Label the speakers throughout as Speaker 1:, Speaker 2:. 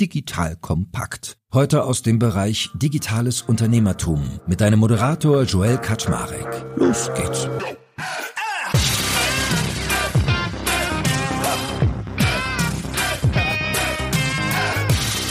Speaker 1: Digital Kompakt. Heute aus dem Bereich Digitales Unternehmertum mit deinem Moderator Joel Kaczmarek. Los geht's.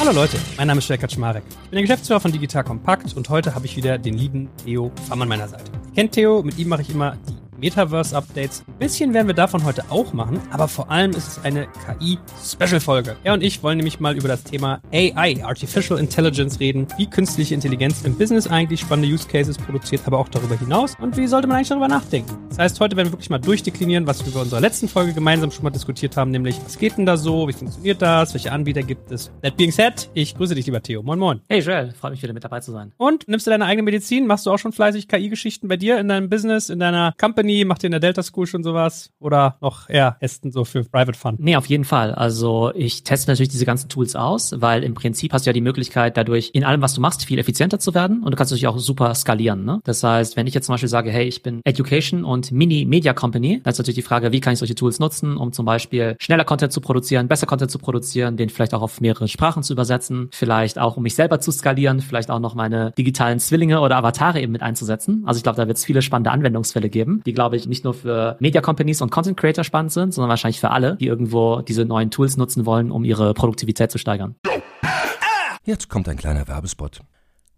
Speaker 2: Hallo Leute, mein Name ist Joel Kaczmarek. Ich bin der Geschäftsführer von Digital Kompakt und heute habe ich wieder den lieben Theo Pham an meiner Seite. Kennt Theo, mit ihm mache ich immer die Metaverse-Updates. Ein bisschen werden wir davon heute auch machen, aber vor allem ist es eine KI-Special-Folge. Er und ich wollen nämlich mal über das Thema AI, Artificial Intelligence, reden, wie künstliche Intelligenz im Business eigentlich spannende Use Cases produziert, aber auch darüber hinaus und wie sollte man eigentlich darüber nachdenken. Das heißt, heute werden wir wirklich mal durchdeklinieren, was wir bei unserer letzten Folge gemeinsam schon mal diskutiert haben, nämlich was geht denn da so, wie funktioniert das, welche Anbieter gibt es. That being said, ich grüße dich, lieber Theo. Moin, moin.
Speaker 3: Hey Joel, freut mich wieder mit dabei zu sein.
Speaker 2: Und nimmst du deine eigene Medizin? Machst du auch schon fleißig KI-Geschichten bei dir in deinem Business, in deiner Company? Macht ihr in der Delta School schon sowas? Oder noch eher Ästen so für Private Fun?
Speaker 3: Nee, auf jeden Fall. Also ich teste natürlich diese ganzen Tools aus, weil im Prinzip hast du ja die Möglichkeit, dadurch in allem, was du machst, viel effizienter zu werden und du kannst natürlich auch super skalieren. Ne? Das heißt, wenn ich jetzt zum Beispiel sage, hey, ich bin Education und Mini-Media Company, dann ist natürlich die Frage, wie kann ich solche Tools nutzen, um zum Beispiel schneller Content zu produzieren, besser Content zu produzieren, den vielleicht auch auf mehrere Sprachen zu übersetzen, vielleicht auch, um mich selber zu skalieren, vielleicht auch noch meine digitalen Zwillinge oder Avatare eben mit einzusetzen. Also ich glaube, da wird es viele spannende Anwendungsfälle geben, die, glaube ich, nicht nur für Media Companies und Content Creator spannend sind, sondern wahrscheinlich für alle, die irgendwo diese neuen Tools nutzen wollen, um ihre Produktivität zu steigern.
Speaker 1: Jetzt kommt ein kleiner Werbespot.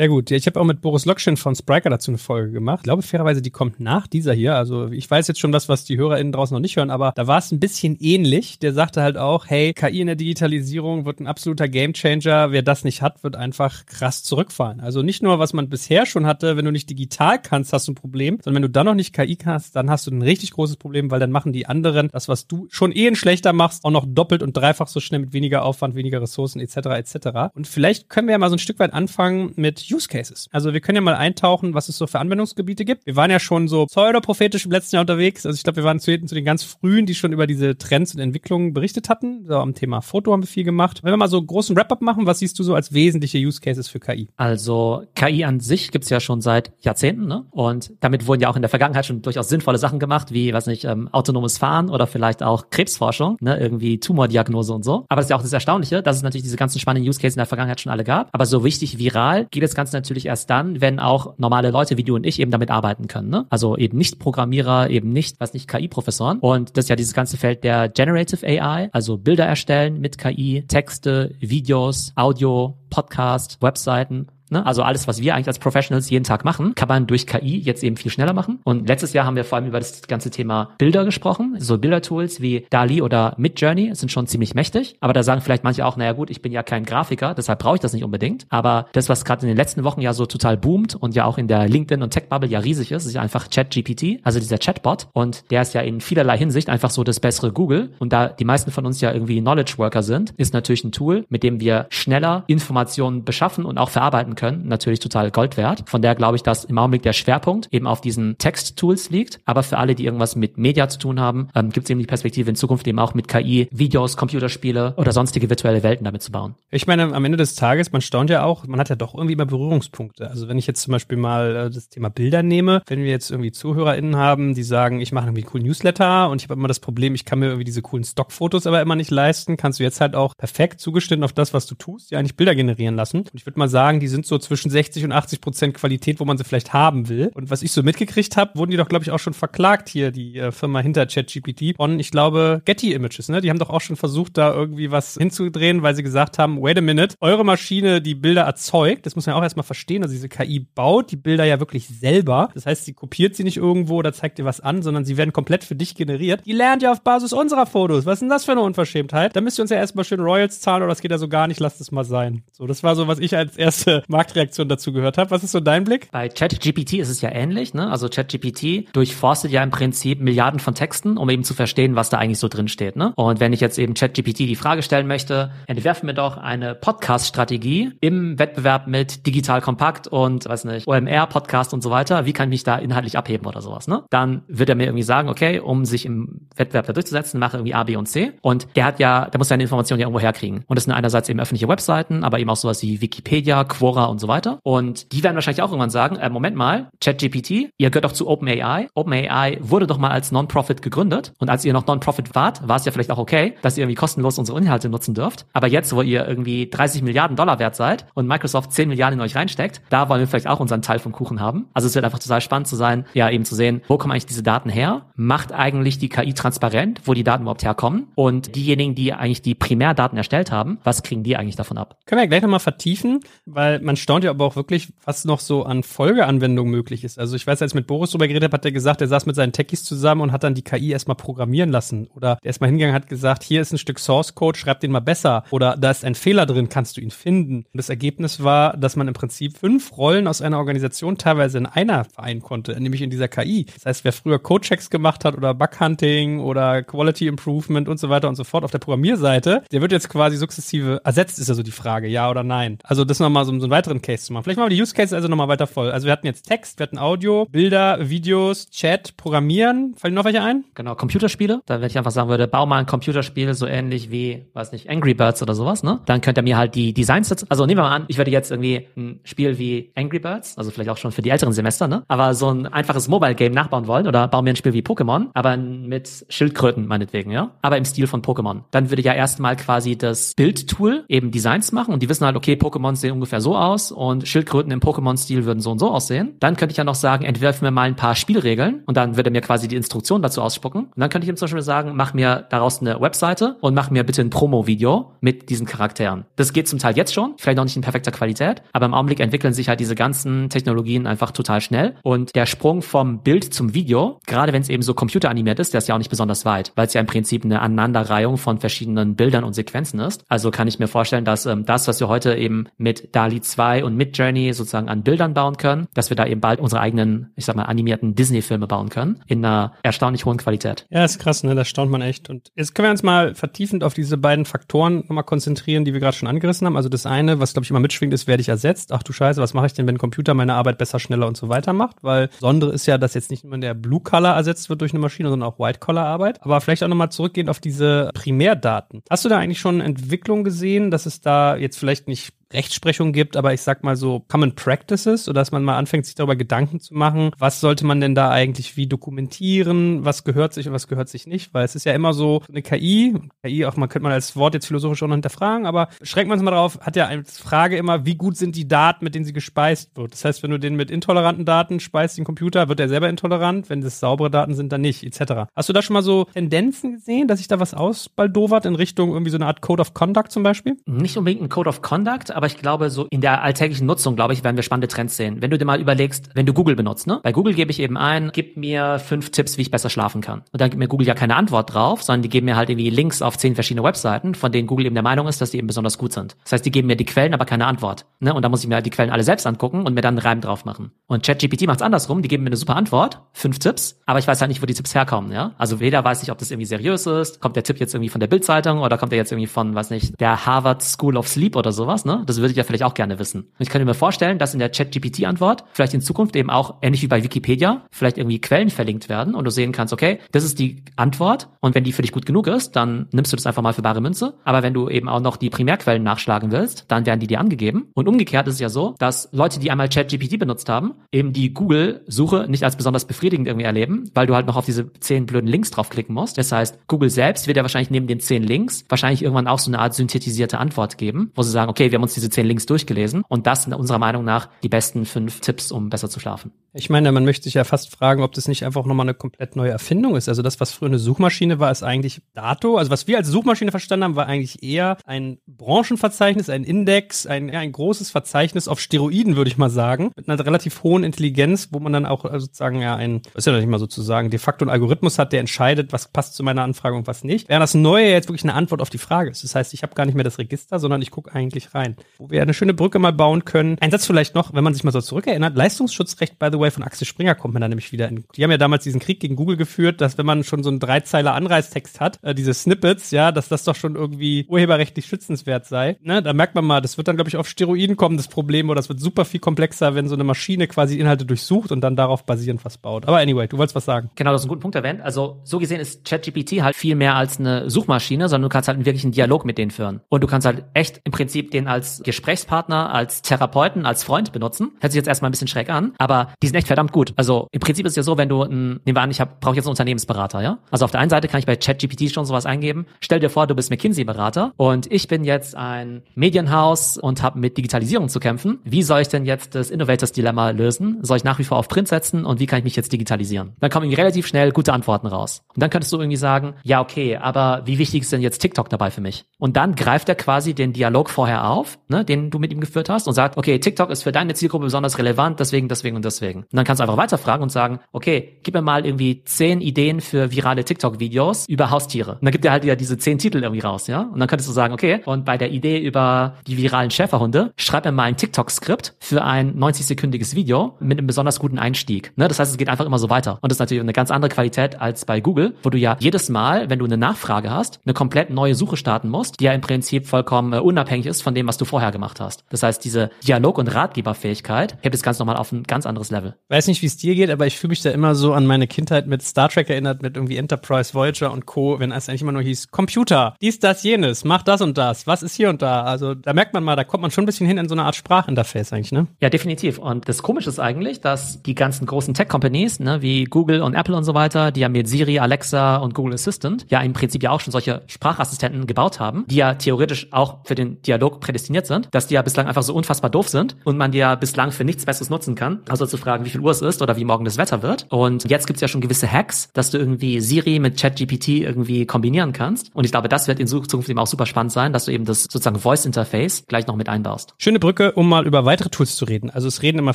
Speaker 2: Ja gut, ich habe auch mit Boris Lokschin von Spriker dazu eine Folge gemacht. Ich glaube fairerweise, die kommt nach dieser hier. Also ich weiß jetzt schon was, was die HörerInnen draußen noch nicht hören, aber da war es ein bisschen ähnlich. Der sagte halt auch, hey, KI in der Digitalisierung wird ein absoluter Gamechanger. Wer das nicht hat, wird einfach krass zurückfallen. Also nicht nur, was man bisher schon hatte, wenn du nicht digital kannst, hast du ein Problem, sondern wenn du dann noch nicht KI kannst, dann hast du ein richtig großes Problem, weil dann machen die anderen das, was du schon eh schlechter machst, auch noch doppelt und dreifach so schnell mit weniger Aufwand, weniger Ressourcen etc. etc. Und vielleicht können wir ja mal so ein Stück weit anfangen mit Use Cases. Also wir können ja mal eintauchen, was es so für Anwendungsgebiete gibt. Wir waren ja schon so pseudoprophetisch im letzten Jahr unterwegs. Also ich glaube, wir waren zu, zu, den ganz frühen, die schon über diese Trends und Entwicklungen berichtet hatten. So am Thema Foto haben wir viel gemacht. Wenn wir mal so einen großen Wrap-up machen, was siehst du so als wesentliche Use Cases für KI?
Speaker 3: Also KI an sich gibt's ja schon seit Jahrzehnten, ne? Und damit wurden ja auch in der Vergangenheit schon durchaus sinnvolle Sachen gemacht, wie, was nicht, ähm, autonomes Fahren oder vielleicht auch Krebsforschung, ne? Irgendwie Tumordiagnose und so. Aber das ist ja auch das Erstaunliche, dass es natürlich diese ganzen spannenden Use Cases in der Vergangenheit schon alle gab. Aber so wichtig viral geht das Ganze natürlich erst dann, wenn auch normale Leute wie du und ich eben damit arbeiten können. Ne? Also eben nicht Programmierer, eben nicht, was nicht KI-Professoren. Und das ist ja dieses ganze Feld der Generative AI, also Bilder erstellen mit KI, Texte, Videos, Audio, Podcast, Webseiten Ne? Also alles, was wir eigentlich als Professionals jeden Tag machen, kann man durch KI jetzt eben viel schneller machen. Und letztes Jahr haben wir vor allem über das ganze Thema Bilder gesprochen. So Bildertools wie DALI oder Midjourney sind schon ziemlich mächtig. Aber da sagen vielleicht manche auch, naja gut, ich bin ja kein Grafiker, deshalb brauche ich das nicht unbedingt. Aber das, was gerade in den letzten Wochen ja so total boomt und ja auch in der LinkedIn und Tech-Bubble ja riesig ist, ist einfach ChatGPT, also dieser Chatbot. Und der ist ja in vielerlei Hinsicht einfach so das bessere Google. Und da die meisten von uns ja irgendwie Knowledge Worker sind, ist natürlich ein Tool, mit dem wir schneller Informationen beschaffen und auch verarbeiten können können, natürlich total Gold wert. Von der glaube ich, dass im Augenblick der Schwerpunkt eben auf diesen Text-Tools liegt. Aber für alle, die irgendwas mit Media zu tun haben, ähm, gibt es eben die Perspektive in Zukunft eben auch mit KI, Videos, Computerspiele oder sonstige virtuelle Welten damit zu bauen.
Speaker 4: Ich meine, am Ende des Tages, man staunt ja auch, man hat ja doch irgendwie immer Berührungspunkte. Also wenn ich jetzt zum Beispiel mal äh, das Thema Bilder nehme, wenn wir jetzt irgendwie ZuhörerInnen haben, die sagen, ich mache irgendwie einen coolen Newsletter und ich habe immer das Problem, ich kann mir irgendwie diese coolen Stockfotos aber immer nicht leisten, kannst du jetzt halt auch perfekt zugeschnitten auf das, was du tust, ja eigentlich Bilder generieren lassen. Und ich würde mal sagen, die sind so zwischen 60 und 80 Prozent Qualität, wo man sie vielleicht haben will. Und was ich so mitgekriegt habe, wurden die doch, glaube ich, auch schon verklagt hier, die äh, Firma hinter ChatGPT von, ich glaube, Getty Images, ne? Die haben doch auch schon versucht, da irgendwie was hinzudrehen, weil sie gesagt haben, wait a minute, eure Maschine, die Bilder erzeugt, das muss man ja auch erstmal verstehen, also diese KI baut die Bilder ja wirklich selber. Das heißt, sie kopiert sie nicht irgendwo oder zeigt dir was an, sondern sie werden komplett für dich generiert. Die lernt ja auf Basis unserer Fotos. Was ist denn das für eine Unverschämtheit? Da müsst ihr uns ja erstmal schön Royals zahlen oder das geht ja so gar nicht, lasst es mal sein. So, das war so, was ich als erste Marktreaktion dazu gehört habe. Was ist so dein Blick?
Speaker 3: Bei ChatGPT ist es ja ähnlich, ne? Also ChatGPT durchforstet ja im Prinzip Milliarden von Texten, um eben zu verstehen, was da eigentlich so drin steht, ne? Und wenn ich jetzt eben ChatGPT die Frage stellen möchte, entwerfen mir doch eine Podcast-Strategie im Wettbewerb mit Digital Kompakt und, weiß nicht, OMR, Podcast und so weiter, wie kann ich mich da inhaltlich abheben oder sowas, ne? Dann wird er mir irgendwie sagen, okay, um sich im Wettbewerb da durchzusetzen, mache irgendwie A, B und C. Und der hat ja, der muss seine Informationen ja irgendwo herkriegen. Und das sind einerseits eben öffentliche Webseiten, aber eben auch sowas wie Wikipedia, Quora und so weiter. Und die werden wahrscheinlich auch irgendwann sagen, äh, Moment mal, ChatGPT, ihr gehört doch zu OpenAI. OpenAI wurde doch mal als Non-Profit gegründet. Und als ihr noch Non-Profit wart, war es ja vielleicht auch okay, dass ihr irgendwie kostenlos unsere Inhalte nutzen dürft. Aber jetzt, wo ihr irgendwie 30 Milliarden Dollar wert seid und Microsoft 10 Milliarden in euch reinsteckt, da wollen wir vielleicht auch unseren Teil vom Kuchen haben. Also es wird einfach total spannend zu sein, ja eben zu sehen, wo kommen eigentlich diese Daten her? Macht eigentlich die KI transparent, wo die Daten überhaupt herkommen? Und diejenigen, die eigentlich die Primärdaten erstellt haben, was kriegen die eigentlich davon ab?
Speaker 4: Können wir gleich nochmal vertiefen, weil man staunt ja aber auch wirklich, was noch so an Folgeanwendungen möglich ist. Also ich weiß, als ich mit Boris drüber geredet habe, hat er gesagt, er saß mit seinen Techies zusammen und hat dann die KI erstmal programmieren lassen. Oder der ist mal hingegangen hat gesagt, hier ist ein Stück Source Code, schreib den mal besser. Oder da ist ein Fehler drin, kannst du ihn finden. Und das Ergebnis war, dass man im Prinzip fünf Rollen aus einer Organisation teilweise in einer vereinen konnte, nämlich in dieser KI. Das heißt, wer früher Codechecks gemacht hat oder Bug-Hunting oder Quality Improvement und so weiter und so fort auf der Programmierseite, der wird jetzt quasi sukzessive ersetzt, ist ja so die Frage, ja oder nein. Also das nochmal so, so einen weiteren Case zu machen. Vielleicht machen wir die Use Cases also nochmal weiter voll. Also wir hatten jetzt Text, wir hatten Audio, Bilder, Videos, Chat, Programmieren. Fallen noch welche ein?
Speaker 3: Genau, Computerspiele. Da wenn ich einfach sagen würde, bau mal ein Computerspiel so ähnlich wie, weiß nicht, Angry Birds oder sowas, ne? Dann könnt ihr mir halt die Designs also nehmen wir mal an, ich würde jetzt irgendwie ein Spiel wie Angry Birds, also vielleicht auch schon für die älteren Semester, ne? Aber so ein einfaches Mobile Game nachbauen wollen oder bauen mir ein Spiel wie Pokémon, aber mit Schildkröten meinetwegen, ja? Aber im Stil von Pokémon. Dann würde ja erstmal quasi das Bildtool eben Designs machen und die wissen halt, okay, Pokémon sehen ungefähr so aus und Schildkröten im Pokémon-Stil würden so und so aussehen. Dann könnte ich ja noch sagen, entwerfen mir mal ein paar Spielregeln und dann würde er mir quasi die Instruktion dazu ausspucken. Und dann könnte ich ihm zum Beispiel sagen, mach mir daraus eine Webseite und mach mir bitte ein Promo-Video mit diesen Charakteren. Das geht zum Teil jetzt schon, vielleicht noch nicht in perfekter Qualität, aber im Augenblick entwickeln sich halt diese ganzen Technologien einfach total schnell. Und der Sprung vom Bild zum Video, gerade wenn es eben so computeranimiert ist, der ist ja auch nicht besonders weit, weil es ja im Prinzip eine Aneinanderreihung von verschiedenen Bildern und Sequenzen ist. Also kann ich mir vorstellen, dass ähm, das, was wir heute eben mit DALI 2 und Midjourney sozusagen an Bildern bauen können, dass wir da eben bald unsere eigenen, ich sag mal, animierten Disney-Filme bauen können in einer erstaunlich hohen Qualität.
Speaker 4: Ja, ist krass, ne? Das staunt man echt. Und jetzt können wir uns mal vertiefend auf diese beiden Faktoren nochmal konzentrieren, die wir gerade schon angerissen haben. Also das eine, was glaube ich immer mitschwingt, ist, werde ich ersetzt? Ach du Scheiße, was mache ich denn, wenn ein Computer meine Arbeit besser, schneller und so weiter macht? Weil Besondere ist ja, dass jetzt nicht nur der Blue Color ersetzt wird durch eine Maschine, sondern auch White Collar Arbeit. Aber vielleicht auch nochmal zurückgehend auf diese Primärdaten. Hast du da eigentlich schon Entwicklung gesehen, dass es da jetzt vielleicht nicht Rechtsprechung gibt, aber ich sag mal so Common Practices, oder dass man mal anfängt, sich darüber Gedanken zu machen, was sollte man denn da eigentlich wie dokumentieren, was gehört sich und was gehört sich nicht, weil es ist ja immer so eine KI, KI auch man könnte man als Wort jetzt philosophisch auch noch hinterfragen, aber schränkt man es mal drauf, hat ja als Frage immer, wie gut sind die Daten, mit denen sie gespeist wird. Das heißt, wenn du den mit intoleranten Daten speist, den Computer, wird er selber intolerant, wenn das saubere Daten sind, dann nicht, etc. Hast du da schon mal so Tendenzen gesehen, dass sich da was ausbaldowert in Richtung irgendwie so eine Art Code of Conduct zum Beispiel?
Speaker 3: Nicht unbedingt ein Code of Conduct, aber ich glaube, so in der alltäglichen Nutzung, glaube ich, werden wir spannende Trends sehen. Wenn du dir mal überlegst, wenn du Google benutzt, ne? Bei Google gebe ich eben ein, gib mir fünf Tipps, wie ich besser schlafen kann. Und dann gibt mir Google ja keine Antwort drauf, sondern die geben mir halt irgendwie Links auf zehn verschiedene Webseiten, von denen Google eben der Meinung ist, dass die eben besonders gut sind. Das heißt, die geben mir die Quellen, aber keine Antwort. Ne? Und da muss ich mir die Quellen alle selbst angucken und mir dann einen Reim drauf machen. Und ChatGPT macht es andersrum, die geben mir eine super Antwort, fünf Tipps, aber ich weiß halt nicht, wo die Tipps herkommen, ja? Also weder weiß ich, ob das irgendwie seriös ist, kommt der Tipp jetzt irgendwie von der Bildzeitung oder kommt der jetzt irgendwie von, weiß nicht, der Harvard School of Sleep oder sowas, ne? Das würdet ihr vielleicht auch gerne wissen. Und ich könnte mir vorstellen, dass in der Chat-GPT-Antwort vielleicht in Zukunft eben auch, ähnlich wie bei Wikipedia, vielleicht irgendwie Quellen verlinkt werden und du sehen kannst, okay, das ist die Antwort und wenn die für dich gut genug ist, dann nimmst du das einfach mal für bare Münze. Aber wenn du eben auch noch die Primärquellen nachschlagen willst, dann werden die dir angegeben. Und umgekehrt ist es ja so, dass Leute, die einmal ChatGPT benutzt haben, eben die Google-Suche nicht als besonders befriedigend irgendwie erleben, weil du halt noch auf diese zehn blöden Links draufklicken musst. Das heißt, Google selbst wird ja wahrscheinlich neben den zehn Links wahrscheinlich irgendwann auch so eine Art synthetisierte Antwort geben, wo sie sagen, okay, wir haben uns diese zehn Links durchgelesen und das sind unserer Meinung nach die besten fünf Tipps, um besser zu schlafen.
Speaker 4: Ich meine, man möchte sich ja fast fragen, ob das nicht einfach nochmal eine komplett neue Erfindung ist. Also das, was früher eine Suchmaschine war, ist eigentlich dato. Also was wir als Suchmaschine verstanden haben, war eigentlich eher ein Branchenverzeichnis, ein Index, ein, ein großes Verzeichnis auf Steroiden, würde ich mal sagen, mit einer relativ hohen Intelligenz, wo man dann auch also sozusagen ja ein, ist ja nicht mal sozusagen, de facto ein Algorithmus hat, der entscheidet, was passt zu meiner Anfrage und was nicht. Während das Neue jetzt wirklich eine Antwort auf die Frage ist. Das heißt, ich habe gar nicht mehr das Register, sondern ich gucke eigentlich rein. Wo wir eine schöne Brücke mal bauen können. Ein Satz vielleicht noch, wenn man sich mal so zurückerinnert, Leistungsschutzrecht, by the way, von Axel Springer kommt man da nämlich wieder in. Die haben ja damals diesen Krieg gegen Google geführt, dass wenn man schon so einen Dreizeiler Anreistext hat, äh, diese Snippets, ja, dass das doch schon irgendwie urheberrechtlich schützenswert sei. Ne? Da merkt man mal, das wird dann, glaube ich, auf Steroiden kommen, das Problem, oder das wird super viel komplexer, wenn so eine Maschine quasi Inhalte durchsucht und dann darauf basierend was baut. Aber anyway, du wolltest was sagen.
Speaker 3: Genau, das ist ein guter Punkt erwähnt. Also so gesehen ist ChatGPT halt viel mehr als eine Suchmaschine, sondern du kannst halt wirklich einen Dialog mit denen führen. Und du kannst halt echt im Prinzip den als Gesprächspartner, als Therapeuten, als Freund benutzen. Hört sich jetzt erstmal ein bisschen schräg an, aber die sind echt verdammt gut. Also im Prinzip ist es ja so, wenn du, ein, nehmen wir an, ich brauche jetzt einen Unternehmensberater, ja? Also auf der einen Seite kann ich bei ChatGPT schon sowas eingeben. Stell dir vor, du bist McKinsey-Berater und ich bin jetzt ein Medienhaus und habe mit Digitalisierung zu kämpfen. Wie soll ich denn jetzt das Innovators-Dilemma lösen? Soll ich nach wie vor auf Print setzen und wie kann ich mich jetzt digitalisieren? Dann kommen relativ schnell gute Antworten raus. Und dann könntest du irgendwie sagen, ja, okay, aber wie wichtig ist denn jetzt TikTok dabei für mich? Und dann greift er quasi den Dialog vorher auf, ne, den du mit ihm geführt hast und sagt, okay, TikTok ist für deine Zielgruppe besonders relevant, deswegen, deswegen und deswegen. Und dann kannst du einfach weiterfragen und sagen, okay, gib mir mal irgendwie zehn Ideen für virale TikTok-Videos über Haustiere. Und dann gibt er halt wieder diese zehn Titel irgendwie raus, ja? Und dann könntest du sagen, okay, und bei der Idee über die viralen Schäferhunde, schreib mir mal ein TikTok-Skript für ein 90-sekündiges Video mit einem besonders guten Einstieg. Ne? Das heißt, es geht einfach immer so weiter. Und das ist natürlich eine ganz andere Qualität als bei Google, wo du ja jedes Mal, wenn du eine Nachfrage hast, eine komplett neue Suche starten musst, die ja im Prinzip vollkommen äh, unabhängig ist von dem, was du vorher gemacht hast. Das heißt, diese Dialog- und Ratgeberfähigkeit hebt es ganz nochmal auf ein ganz anderes Level.
Speaker 4: Weiß nicht, wie es dir geht, aber ich fühle mich da immer so an meine Kindheit mit Star Trek erinnert, mit irgendwie Enterprise, Voyager und Co., wenn es eigentlich immer nur hieß, Computer, dies, das, jenes, mach das und das, was ist hier und da. Also da merkt man mal, da kommt man schon ein bisschen hin in so eine Art Sprachinterface eigentlich, ne?
Speaker 3: Ja, definitiv. Und das Komische ist eigentlich, dass die ganzen großen Tech-Companies, ne, wie Google und Apple und so weiter, die ja mit Siri, Alexa und Google Assistant ja im Prinzip ja auch schon solche Sprachassistenten gebaut haben, die ja theoretisch auch für den Dialog prädestiniert sind, dass die ja bislang einfach so unfassbar doof sind und man die ja bislang für nichts Besseres nutzen kann, also zu fragen, wie viel Uhr es ist oder wie morgen das Wetter wird. Und jetzt gibt's ja schon gewisse Hacks, dass du irgendwie Siri mit ChatGPT irgendwie kombinieren kannst. Und ich glaube, das wird in Zukunft eben auch super spannend sein, dass du eben das sozusagen Voice Interface gleich noch mit einbaust.
Speaker 4: Schöne Brücke, um mal über weitere Tools zu reden. Also es reden immer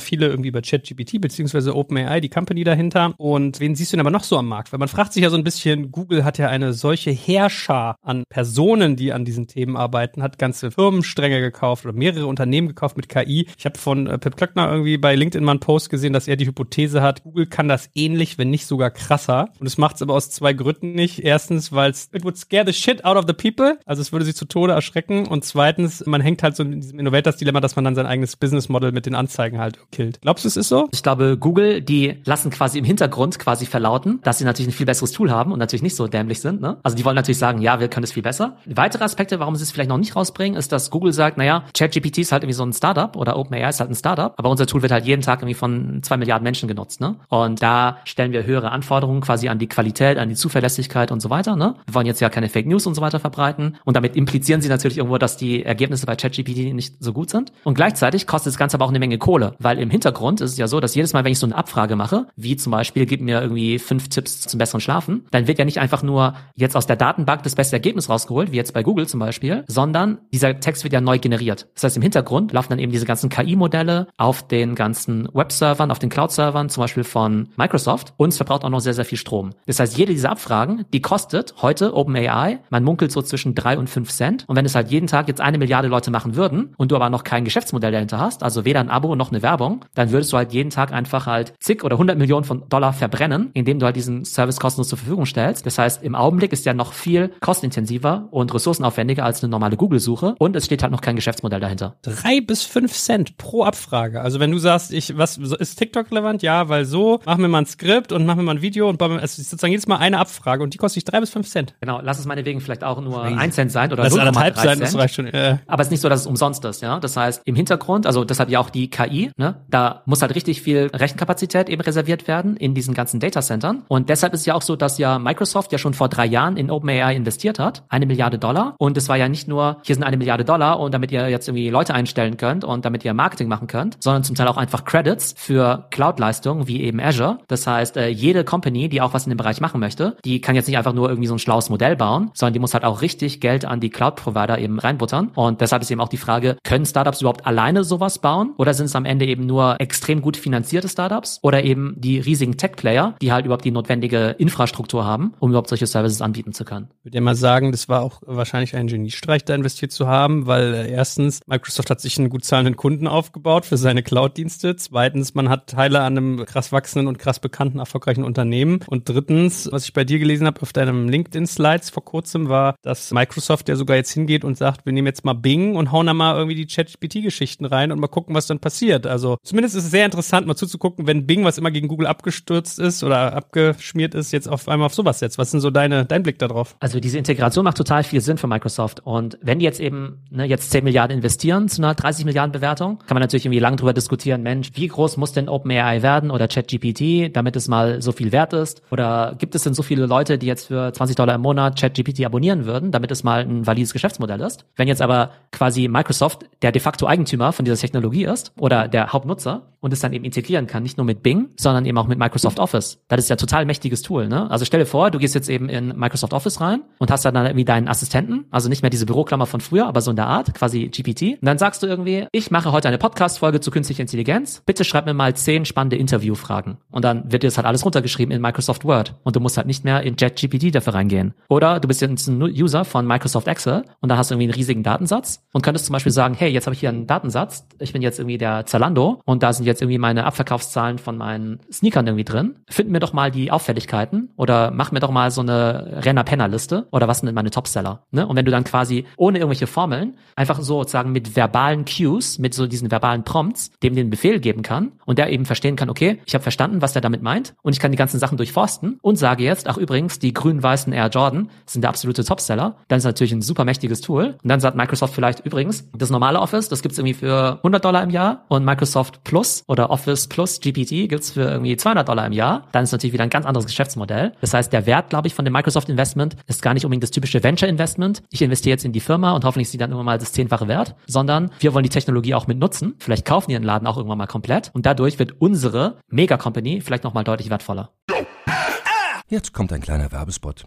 Speaker 4: viele irgendwie über ChatGPT beziehungsweise OpenAI, die Company dahinter. Und wen siehst du denn aber noch so am Markt? Weil man fragt sich ja so ein bisschen, Google hat ja eine solche Herrscher an Personen, die an diesen Themen arbeiten, hat ganze Firmenstränge gekauft oder mehrere Unternehmen gekauft mit KI. Ich habe von äh, Pip Klöckner irgendwie bei LinkedIn mal einen Post gesehen, dass er die Hypothese hat, Google kann das ähnlich, wenn nicht sogar krasser. Und es macht es aber aus zwei Gründen nicht. Erstens, weil es it would scare the shit out of the people, also es würde sie zu Tode erschrecken. Und zweitens, man hängt halt so in diesem Innovators-Dilemma, dass man dann sein eigenes Business Model mit den Anzeigen halt killt. Glaubst du, es ist so?
Speaker 3: Ich glaube, Google, die lassen quasi im Hintergrund quasi verlauten, dass sie natürlich ein viel besseres Tool haben und natürlich nicht so dämlich sind. Ne? Also die wollen natürlich sagen, ja, wir können es viel besser. Weitere Aspekte, warum sie es vielleicht noch nicht rausbringen, ist, dass Google sagt, naja, ChatGPT ist halt irgendwie so ein Startup oder OpenAI ist halt ein Startup, aber unser Tool wird halt jeden Tag irgendwie von zwei Milliarden Menschen genutzt. Ne? Und da stellen wir höhere Anforderungen quasi an die Qualität, an die Zuverlässigkeit und so weiter. Ne? Wir wollen jetzt ja keine Fake News und so weiter verbreiten. Und damit implizieren sie natürlich irgendwo, dass die Ergebnisse bei ChatGPT nicht so gut sind. Und gleichzeitig kostet das Ganze aber auch eine Menge Kohle, weil im Hintergrund ist es ja so, dass jedes Mal, wenn ich so eine Abfrage mache, wie zum Beispiel, gib mir irgendwie fünf Tipps zum besseren Schlafen, dann wird ja nicht einfach nur jetzt aus der Datenbank das beste Ergebnis rausgeholt, wie jetzt bei Google zum Beispiel, sondern dieser Text wird ja neu generiert. Das heißt, im Hintergrund laufen dann eben diese ganzen KI-Modelle auf den ganzen Webservern, auf den Cloud-Servern, zum Beispiel von Microsoft und es verbraucht auch noch sehr, sehr viel Strom. Das heißt, jede dieser Abfragen, die kostet heute OpenAI, man munkelt so zwischen drei und fünf Cent. Und wenn es halt jeden Tag jetzt eine Milliarde Leute machen würden und du aber noch kein Geschäftsmodell dahinter hast, also weder ein Abo noch eine Werbung, dann würdest du halt jeden Tag einfach halt zig oder hundert Millionen von Dollar verbrennen, indem du halt diesen Service kostenlos zur Verfügung stellst. Das heißt, im Augenblick ist ja noch viel kostenintensiver und ressourcenaufwendiger als eine normale Google-Suche und es steht halt noch kein Geschäftsmodell dahinter.
Speaker 4: Drei bis fünf Cent pro Abfrage. Also wenn du sagst, ich, was ist TikTok relevant? Ja, weil so, mach mir mal ein Skript und mach mir mal ein Video und es ist sozusagen jedes Mal eine Abfrage und die kostet dich drei bis fünf Cent.
Speaker 3: Genau, lass es meinetwegen vielleicht auch nur ein Cent sein oder
Speaker 4: Lass es
Speaker 3: 0,3
Speaker 4: anderthalb sein,
Speaker 3: Cent.
Speaker 4: das reicht schon. Äh.
Speaker 3: Aber es ist nicht so, dass es umsonst ist, ja. Das heißt, im Hintergrund, also deshalb ja auch die KI, ne, da muss halt richtig viel Rechenkapazität eben reserviert werden in diesen ganzen Datacentern. Und deshalb ist es ja auch so, dass ja Microsoft ja schon vor drei Jahren in OpenAI investiert hat, eine Milliarde Dollar. Und es war ja nicht nur, hier sind eine Milliarde Dollar und damit ihr jetzt irgendwie Leute einstellen könnt und damit ihr Marketing machen könnt, sondern zum Teil auch einfach Credits für Cloud-Leistungen wie eben Azure. Das heißt, äh, jede Company, die auch was in dem Bereich machen möchte, die kann jetzt nicht einfach nur irgendwie so ein schlaues Modell bauen, sondern die muss halt auch richtig Geld an die Cloud-Provider eben reinbuttern. Und deshalb ist eben auch die Frage, können Startups überhaupt alleine sowas bauen? Oder sind es am Ende eben nur extrem gut finanzierte Startups? Oder eben die riesigen Tech-Player, die halt überhaupt die notwendige Infrastruktur haben, um überhaupt solche Services anbieten zu können?
Speaker 4: Ich würde ja mal sagen, das war auch wahrscheinlich ein Geniestreich, da investiert zu haben, weil äh, erstens, Microsoft hat sich einen gut zahlenden Kunden aufgebaut für seine Cloud-Dienste. Zweitens, man hat Teile an einem krass wachsenden und krass bekannten, erfolgreichen Unternehmen. Und drittens, was ich bei dir gelesen habe auf deinem LinkedIn-Slides vor kurzem, war, dass Microsoft ja sogar jetzt hingeht und sagt, wir nehmen jetzt mal Bing und hauen da mal irgendwie die Chat-GPT-Geschichten rein und mal gucken, was dann passiert. Also zumindest ist es sehr interessant, mal zuzugucken, wenn Bing, was immer gegen Google abgestürzt ist oder abgeschmiert ist, jetzt auf einmal auf sowas setzt. Was ist so deine, dein Blick darauf?
Speaker 3: Also diese Integration macht total viel Sinn für Microsoft. Und wenn die jetzt eben ne, jetzt 10 Milliarden investieren zu einer 30 Milliarden Bewertung, kann man natürlich irgendwie lang drüber diskutieren, Mensch, wie groß muss denn OpenAI werden oder ChatGPT, damit es mal so viel wert ist? Oder gibt es denn so viele Leute, die jetzt für 20 Dollar im Monat ChatGPT abonnieren würden, damit es mal ein valides Geschäftsmodell ist? Wenn jetzt aber quasi Microsoft der de facto Eigentümer von dieser Technologie ist oder der Hauptnutzer und es dann eben integrieren kann, nicht nur mit Bing, sondern eben auch mit Microsoft Office. Das ist ja total mächtiges Tool, ne? Also stell dir vor, du gehst jetzt eben in Microsoft Office rein und hast dann irgendwie deinen Assistenten, also nicht mehr diese Büroklammer von früher, aber so in der Art, quasi GPT. Und dann sagst du irgendwie, ich mache heute eine Podcast-Folge zu künstlicher Intelligenz. Bitte schreib mir mal zehn spannende Interviewfragen. Und dann wird dir das halt alles runtergeschrieben in Microsoft Word. Und du musst halt nicht mehr in JetGPT dafür reingehen. Oder du bist jetzt ein User von Microsoft Excel und da hast du irgendwie einen riesigen Datensatz und könntest zum Beispiel sagen, hey, jetzt habe ich hier einen Datensatz. Ich bin jetzt irgendwie der Zalando und da sind jetzt irgendwie meine Abverkaufszahlen von meinen Sneakern irgendwie drin. Finden mir doch mal die Auffälligkeiten oder mach mir doch mal so eine Renner-Penner-Liste oder was sind meine Topseller? Ne? Und wenn du dann quasi ohne irgendwelche Formeln einfach so sozusagen mit verbalen Cues, mit so diesen verbalen Prompts, dem den Befehl geben kann und der eben verstehen kann, okay, ich habe verstanden, was der damit meint und ich kann die ganzen Sachen durchforsten und sage jetzt, ach übrigens, die grün-weißen Air Jordan sind der absolute Topseller, dann ist natürlich ein super mächtiges Tool. Und dann sagt Microsoft vielleicht übrigens, das normale Office, das gibt's irgendwie für 100 Dollar im Jahr und Microsoft Plus oder Office Plus GPT gibt's für irgendwie 200 Dollar im Jahr. Dann ist natürlich wieder ein ganz anderes Geschäftsmodell. Das heißt, der Wert, glaube ich, von dem Microsoft Investment ist gar nicht unbedingt das typische Venture Investment. Ich investiere jetzt in die Firma und hoffentlich ist sie dann irgendwann mal das zehnfache wert, sondern wir wollen die Technologie auch mit nutzen. Vielleicht kaufen die den Laden auch irgendwann mal komplett und dadurch wird unsere Mega-Company vielleicht nochmal deutlich wertvoller.
Speaker 1: Jetzt kommt ein kleiner Werbespot.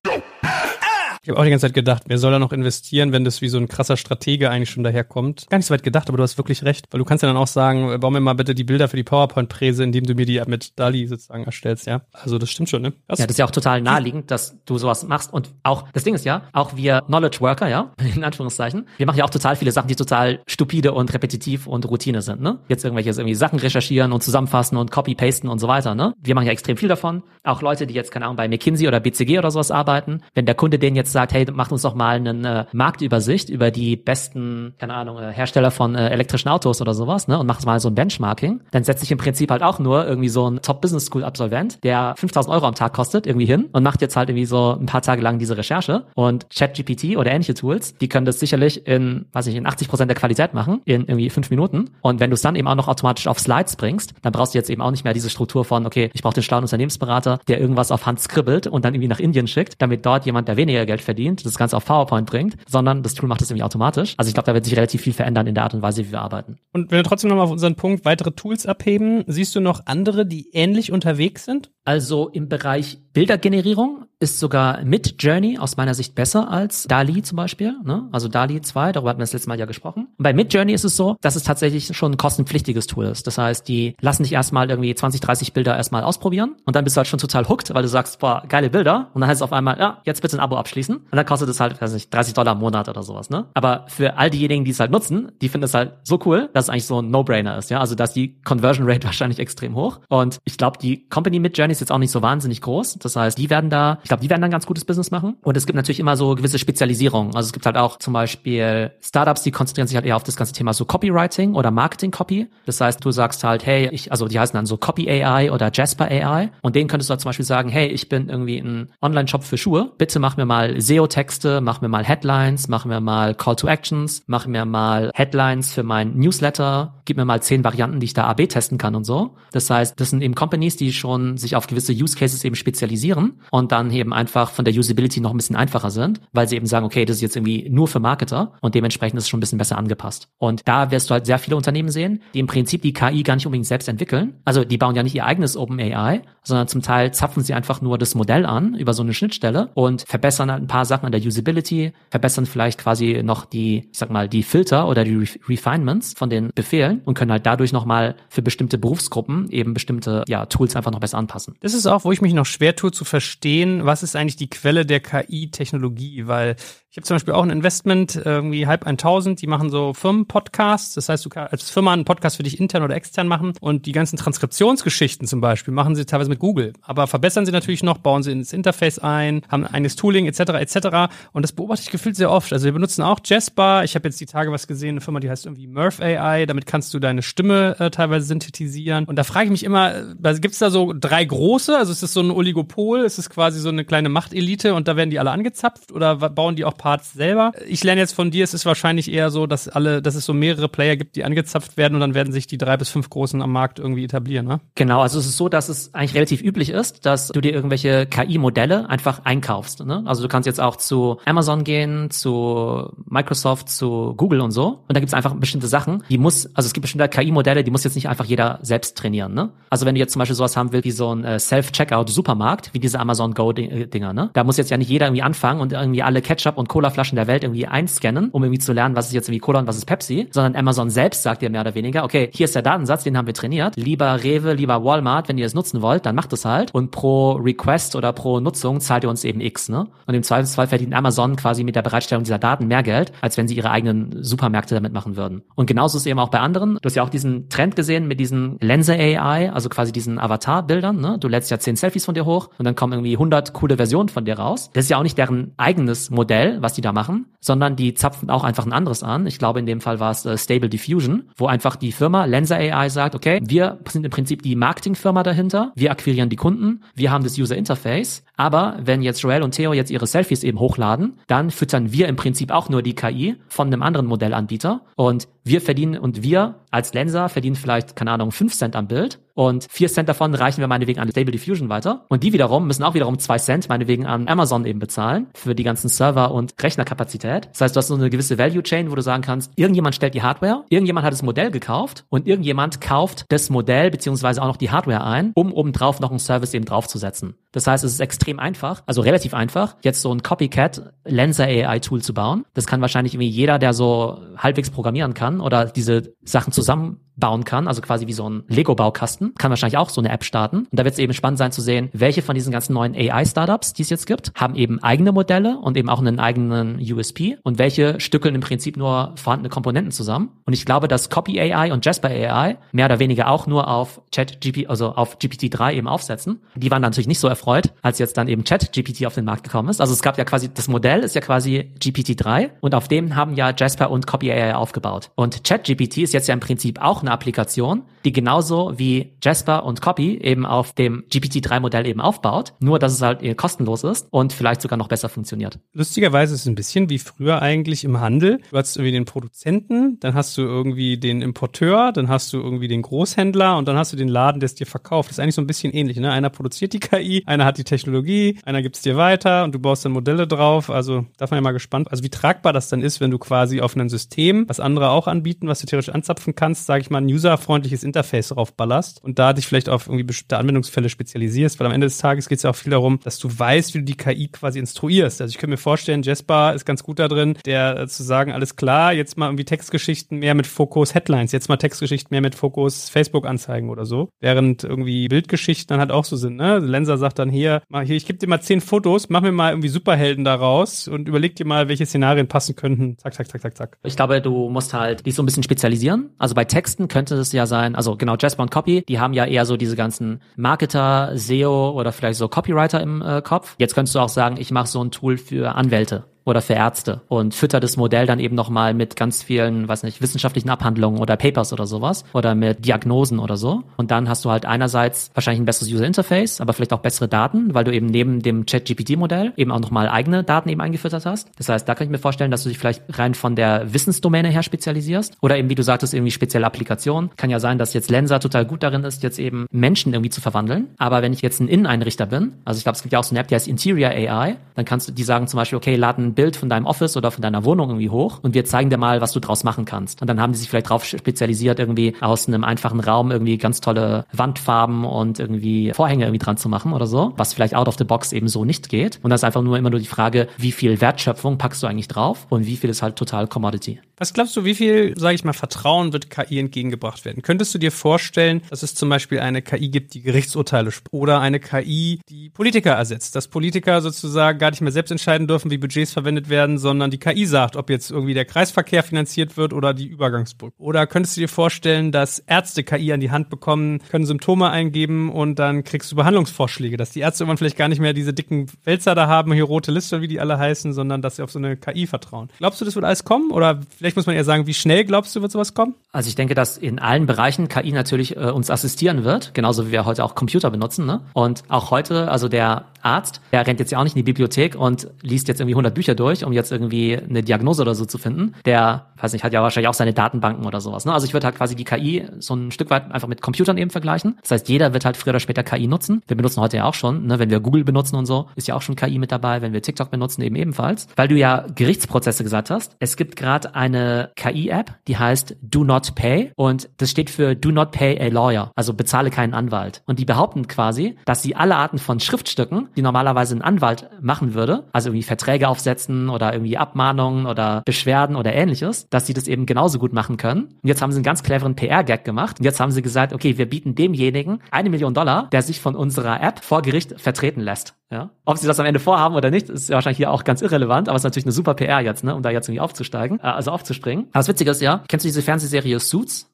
Speaker 4: Ich habe auch die ganze Zeit gedacht, wer soll da noch investieren, wenn das wie so ein krasser Stratege eigentlich schon daherkommt. Gar nicht so weit gedacht, aber du hast wirklich recht, weil du kannst ja dann auch sagen, bau mir mal bitte die Bilder für die PowerPoint-Präse, indem du mir die mit DALI sozusagen erstellst, ja. Also das stimmt schon, ne?
Speaker 3: Das ja, das ist ja auch total naheliegend, dass du sowas machst und auch, das Ding ist ja, auch wir Knowledge Worker, ja, in Anführungszeichen, wir machen ja auch total viele Sachen, die total stupide und repetitiv und Routine sind, ne? Jetzt irgendwelche irgendwie Sachen recherchieren und zusammenfassen und copy-pasten und so weiter, ne? Wir machen ja extrem viel davon. Auch Leute, die jetzt, keine Ahnung, bei McKinsey oder BCG oder sowas arbeiten, wenn der Kunde denen jetzt sagt, hey, macht uns doch mal eine äh, Marktübersicht über die besten, keine Ahnung, äh, Hersteller von äh, elektrischen Autos oder sowas, ne? Und macht mal so ein Benchmarking, dann setzt sich im Prinzip halt auch nur irgendwie so ein Top-Business-School-Absolvent, der 5000 Euro am Tag kostet, irgendwie hin und macht jetzt halt irgendwie so ein paar Tage lang diese Recherche und ChatGPT oder ähnliche Tools, die können das sicherlich in, weiß ich, in 80 Prozent der Qualität machen, in irgendwie fünf Minuten. Und wenn du es dann eben auch noch automatisch auf Slides bringst, dann brauchst du jetzt eben auch nicht mehr diese Struktur von, okay, ich brauche den schlauen Unternehmensberater, der irgendwas auf Hand skribbelt und dann irgendwie nach Indien schickt, damit dort jemand, der weniger Geld verdient, das Ganze auf PowerPoint bringt, sondern das Tool macht das irgendwie automatisch. Also ich glaube, da wird sich relativ viel verändern in der Art und Weise, wie wir arbeiten.
Speaker 4: Und wenn wir trotzdem nochmal auf unseren Punkt weitere Tools abheben, siehst du noch andere, die ähnlich unterwegs sind?
Speaker 3: Also im Bereich Bildergenerierung ist sogar mit Journey aus meiner Sicht besser als DALI zum Beispiel. Ne? Also DALI 2, darüber hatten wir das letzte Mal ja gesprochen. Und bei Midjourney ist es so, dass es tatsächlich schon ein kostenpflichtiges Tool ist. Das heißt, die lassen dich erstmal irgendwie 20, 30 Bilder erstmal ausprobieren und dann bist du halt schon total hooked, weil du sagst, boah, geile Bilder. Und dann heißt es auf einmal, ja, jetzt bitte ein Abo abschließen. Und dann kostet es halt, weiß nicht, 30 Dollar im Monat oder sowas. Ne? Aber für all diejenigen, die es halt nutzen, die finden es halt so cool, dass es eigentlich so ein No-Brainer ist. Ja, Also dass die Conversion Rate wahrscheinlich extrem hoch. Und ich glaube, die Company Midjourney ist jetzt auch nicht so wahnsinnig groß. Das heißt, die werden da, glaube, die werden dann ganz gutes Business machen. Und es gibt natürlich immer so gewisse Spezialisierungen. Also es gibt halt auch zum Beispiel Startups, die konzentrieren sich halt eher auf das ganze Thema so Copywriting oder Marketing Copy. Das heißt, du sagst halt, hey, ich, also die heißen dann so Copy AI oder Jasper AI. Und denen könntest du halt zum Beispiel sagen, hey, ich bin irgendwie ein Online-Shop für Schuhe. Bitte mach mir mal SEO-Texte, mach mir mal Headlines, mach mir mal Call to Actions, mach mir mal Headlines für mein Newsletter, gib mir mal zehn Varianten, die ich da AB testen kann und so. Das heißt, das sind eben Companies, die schon sich auf gewisse Use Cases eben spezialisieren und dann eben einfach von der Usability noch ein bisschen einfacher sind, weil sie eben sagen, okay, das ist jetzt irgendwie nur für Marketer und dementsprechend ist es schon ein bisschen besser angepasst. Und da wirst du halt sehr viele Unternehmen sehen, die im Prinzip die KI gar nicht unbedingt selbst entwickeln. Also die bauen ja nicht ihr eigenes OpenAI, sondern zum Teil zapfen sie einfach nur das Modell an über so eine Schnittstelle und verbessern halt ein paar Sachen an der Usability, verbessern vielleicht quasi noch die, ich sag mal, die Filter oder die Re Refinements von den Befehlen und können halt dadurch nochmal für bestimmte Berufsgruppen eben bestimmte ja, Tools einfach noch besser anpassen.
Speaker 4: Das ist auch, wo ich mich noch schwer tue zu verstehen, was ist eigentlich die Quelle der KI-Technologie, weil ich habe zum Beispiel auch ein Investment, irgendwie halb 1000, die machen so Firmenpodcasts. Das heißt, du kannst als Firma einen Podcast für dich intern oder extern machen und die ganzen Transkriptionsgeschichten zum Beispiel machen sie teilweise mit Google. Aber verbessern sie natürlich noch, bauen sie ins Interface ein, haben ein eigenes Tooling etc. etc. Und das beobachte ich gefühlt sehr oft. Also wir benutzen auch Jasper. Ich habe jetzt die Tage was gesehen, eine Firma, die heißt irgendwie Murph AI. Damit kannst du deine Stimme äh, teilweise synthetisieren. Und da frage ich mich immer, äh, gibt es da so drei große? Also ist es so ein Oligopol? Ist es quasi so eine kleine Machtelite und da werden die alle angezapft oder bauen die auch Parts selber. Ich lerne jetzt von dir, es ist wahrscheinlich eher so, dass alle, dass es so mehrere Player gibt, die angezapft werden und dann werden sich die drei bis fünf großen am Markt irgendwie etablieren, ne?
Speaker 3: Genau, also es ist so, dass es eigentlich relativ üblich ist, dass du dir irgendwelche KI-Modelle einfach einkaufst. Ne? Also du kannst jetzt auch zu Amazon gehen, zu Microsoft, zu Google und so. Und da gibt es einfach bestimmte Sachen, die muss, also es gibt bestimmte KI-Modelle, die muss jetzt nicht einfach jeder selbst trainieren. Ne? Also wenn du jetzt zum Beispiel sowas haben willst wie so ein äh, Self-Checkout-Supermarkt, wie diese Amazon Go-Dinger, ne? Da muss jetzt ja nicht jeder irgendwie anfangen und irgendwie alle Ketchup und Colaflaschen der Welt irgendwie einscannen, um irgendwie zu lernen, was ist jetzt irgendwie Cola und was ist Pepsi, sondern Amazon selbst sagt dir mehr oder weniger, okay, hier ist der Datensatz, den haben wir trainiert. Lieber Rewe, lieber Walmart, wenn ihr es nutzen wollt, dann macht es halt. Und pro Request oder pro Nutzung zahlt ihr uns eben X, ne? Und im Zweifelsfall verdient Amazon quasi mit der Bereitstellung dieser Daten mehr Geld, als wenn sie ihre eigenen Supermärkte damit machen würden. Und genauso ist eben auch bei anderen. Du hast ja auch diesen Trend gesehen mit diesen Lense AI, also quasi diesen Avatar-Bildern, ne? Du lädst ja zehn Selfies von dir hoch und dann kommen irgendwie 100 coole Versionen von dir raus. Das ist ja auch nicht deren eigenes Modell, was die da machen, sondern die zapfen auch einfach ein anderes an. Ich glaube, in dem Fall war es äh, Stable Diffusion, wo einfach die Firma Lenser AI sagt, okay, wir sind im Prinzip die Marketingfirma dahinter, wir akquirieren die Kunden, wir haben das User Interface, aber wenn jetzt Joel und Theo jetzt ihre Selfies eben hochladen, dann füttern wir im Prinzip auch nur die KI von einem anderen Modellanbieter und wir verdienen und wir als Lenser verdienen vielleicht, keine Ahnung, 5 Cent am Bild und 4 Cent davon reichen wir meinetwegen an Stable Diffusion weiter. Und die wiederum müssen auch wiederum 2 Cent meinetwegen an Amazon eben bezahlen für die ganzen Server und Rechnerkapazität. Das heißt, du hast so eine gewisse Value Chain, wo du sagen kannst, irgendjemand stellt die Hardware, irgendjemand hat das Modell gekauft und irgendjemand kauft das Modell beziehungsweise auch noch die Hardware ein, um obendrauf noch einen Service eben draufzusetzen. Das heißt, es ist extrem einfach, also relativ einfach, jetzt so ein Copycat Lenser AI Tool zu bauen. Das kann wahrscheinlich irgendwie jeder, der so halbwegs programmieren kann oder diese Sachen zusammen bauen kann, also quasi wie so ein Lego-Baukasten, kann wahrscheinlich auch so eine App starten. Und da wird es eben spannend sein zu sehen, welche von diesen ganzen neuen AI-Startups, die es jetzt gibt, haben eben eigene Modelle und eben auch einen eigenen USP und welche stückeln im Prinzip nur vorhandene Komponenten zusammen. Und ich glaube, dass Copy AI und Jasper AI mehr oder weniger auch nur auf ChatGPT, also auf GPT-3 eben aufsetzen. Die waren natürlich nicht so erfreut, als jetzt dann eben ChatGPT auf den Markt gekommen ist. Also es gab ja quasi, das Modell ist ja quasi GPT-3 und auf dem haben ja Jasper und Copy AI aufgebaut. Und ChatGPT ist jetzt ja im Prinzip auch eine Applikation, die genauso wie Jasper und Copy eben auf dem GPT-3-Modell eben aufbaut, nur dass es halt kostenlos ist und vielleicht sogar noch besser funktioniert.
Speaker 4: Lustigerweise ist es ein bisschen wie früher eigentlich im Handel. Du hast irgendwie den Produzenten, dann hast du irgendwie den Importeur, dann hast du irgendwie den Großhändler und dann hast du den Laden, der es dir verkauft. Das ist eigentlich so ein bisschen ähnlich. Ne? Einer produziert die KI, einer hat die Technologie, einer gibt es dir weiter und du baust dann Modelle drauf. Also da man ja mal gespannt. Also wie tragbar das dann ist, wenn du quasi auf ein System, was andere auch anbieten, was du theoretisch anzapfen kannst, sage ich mal, ein userfreundliches Interface drauf ballerst und da dich vielleicht auf irgendwie bestimmte Anwendungsfälle spezialisierst, weil am Ende des Tages geht es ja auch viel darum, dass du weißt, wie du die KI quasi instruierst. Also ich könnte mir vorstellen, Jasper ist ganz gut da drin, der äh, zu sagen, alles klar, jetzt mal irgendwie Textgeschichten mehr mit Fokus Headlines, jetzt mal Textgeschichten mehr mit Fokus Facebook-Anzeigen oder so. Während irgendwie Bildgeschichten dann halt auch so sind, ne? Lenser sagt dann hier, mal hier, ich gebe dir mal zehn Fotos, mach mir mal irgendwie Superhelden daraus und überleg dir mal, welche Szenarien passen könnten. Zack, zack, zack, zack, zack.
Speaker 3: Ich glaube, du musst halt dich so ein bisschen spezialisieren. Also bei Texten könnte es ja sein, also genau, Jasper und Copy, die haben ja eher so diese ganzen Marketer, SEO oder vielleicht so Copywriter im äh, Kopf. Jetzt könntest du auch sagen, ich mache so ein Tool für Anwälte oder für Ärzte und füttert das Modell dann eben nochmal mit ganz vielen, weiß nicht, wissenschaftlichen Abhandlungen oder Papers oder sowas oder mit Diagnosen oder so. Und dann hast du halt einerseits wahrscheinlich ein besseres User Interface, aber vielleicht auch bessere Daten, weil du eben neben dem Chat-GPT-Modell eben auch nochmal eigene Daten eben eingefüttert hast. Das heißt, da kann ich mir vorstellen, dass du dich vielleicht rein von der Wissensdomäne her spezialisierst oder eben, wie du sagtest, irgendwie spezielle Applikationen. Kann ja sein, dass jetzt Lenser total gut darin ist, jetzt eben Menschen irgendwie zu verwandeln. Aber wenn ich jetzt ein Inneneinrichter bin, also ich glaube, es gibt ja auch so eine App, die heißt Interior AI, dann kannst du die sagen zum Beispiel, okay, laden ein Bild von deinem Office oder von deiner Wohnung irgendwie hoch und wir zeigen dir mal, was du draus machen kannst. Und dann haben die sich vielleicht drauf spezialisiert, irgendwie aus einem einfachen Raum irgendwie ganz tolle Wandfarben und irgendwie Vorhänge irgendwie dran zu machen oder so, was vielleicht out of the box eben so nicht geht. Und das ist einfach nur immer nur die Frage, wie viel Wertschöpfung packst du eigentlich drauf und wie viel ist halt total Commodity.
Speaker 4: Was glaubst du, wie viel, sage ich mal, Vertrauen wird KI entgegengebracht werden? Könntest du dir vorstellen, dass es zum Beispiel eine KI gibt, die Gerichtsurteile oder eine KI, die Politiker ersetzt, dass Politiker sozusagen gar nicht mehr selbst entscheiden dürfen, wie Budgets verwendet werden, sondern die KI sagt, ob jetzt irgendwie der Kreisverkehr finanziert wird oder die Übergangsbrücke. Oder könntest du dir vorstellen, dass Ärzte KI an die Hand bekommen, können Symptome eingeben und dann kriegst du Behandlungsvorschläge, dass die Ärzte irgendwann vielleicht gar nicht mehr diese dicken Wälzer da haben, hier rote Liste, wie die alle heißen, sondern dass sie auf so eine KI vertrauen. Glaubst du, das wird alles kommen? Oder vielleicht muss man eher sagen, wie schnell glaubst du, wird sowas kommen?
Speaker 3: Also ich denke, dass in allen Bereichen KI natürlich äh, uns assistieren wird, genauso wie wir heute auch Computer benutzen. Ne? Und auch heute, also der Arzt, der rennt jetzt ja auch nicht in die Bibliothek und liest jetzt irgendwie 100 Bücher durch, um jetzt irgendwie eine Diagnose oder so zu finden. Der, weiß nicht, hat ja wahrscheinlich auch seine Datenbanken oder sowas. Ne? Also ich würde halt quasi die KI so ein Stück weit einfach mit Computern eben vergleichen. Das heißt, jeder wird halt früher oder später KI nutzen. Wir benutzen heute ja auch schon, ne? wenn wir Google benutzen und so, ist ja auch schon KI mit dabei. Wenn wir TikTok benutzen, eben ebenfalls. Weil du ja Gerichtsprozesse gesagt hast. Es gibt gerade eine KI-App, die heißt Do Not Pay und das steht für Do Not Pay a Lawyer, also bezahle keinen Anwalt. Und die behaupten quasi, dass sie alle Arten von Schriftstücken, die normalerweise ein Anwalt machen würde, also irgendwie Verträge aufsetzen oder irgendwie Abmahnungen oder Beschwerden oder ähnliches, dass sie das eben genauso gut machen können. Und jetzt haben sie einen ganz cleveren PR-Gag gemacht. Und jetzt haben sie gesagt, okay, wir bieten demjenigen eine Million Dollar, der sich von unserer App vor Gericht vertreten lässt. Ja? Ob sie das am Ende vorhaben oder nicht, ist ja wahrscheinlich hier auch ganz irrelevant, aber es ist natürlich eine super PR jetzt, ne, um da jetzt irgendwie aufzusteigen, äh, also aufzuspringen. Aber das Witzige ist ja, kennst du diese Fernsehserie Suits?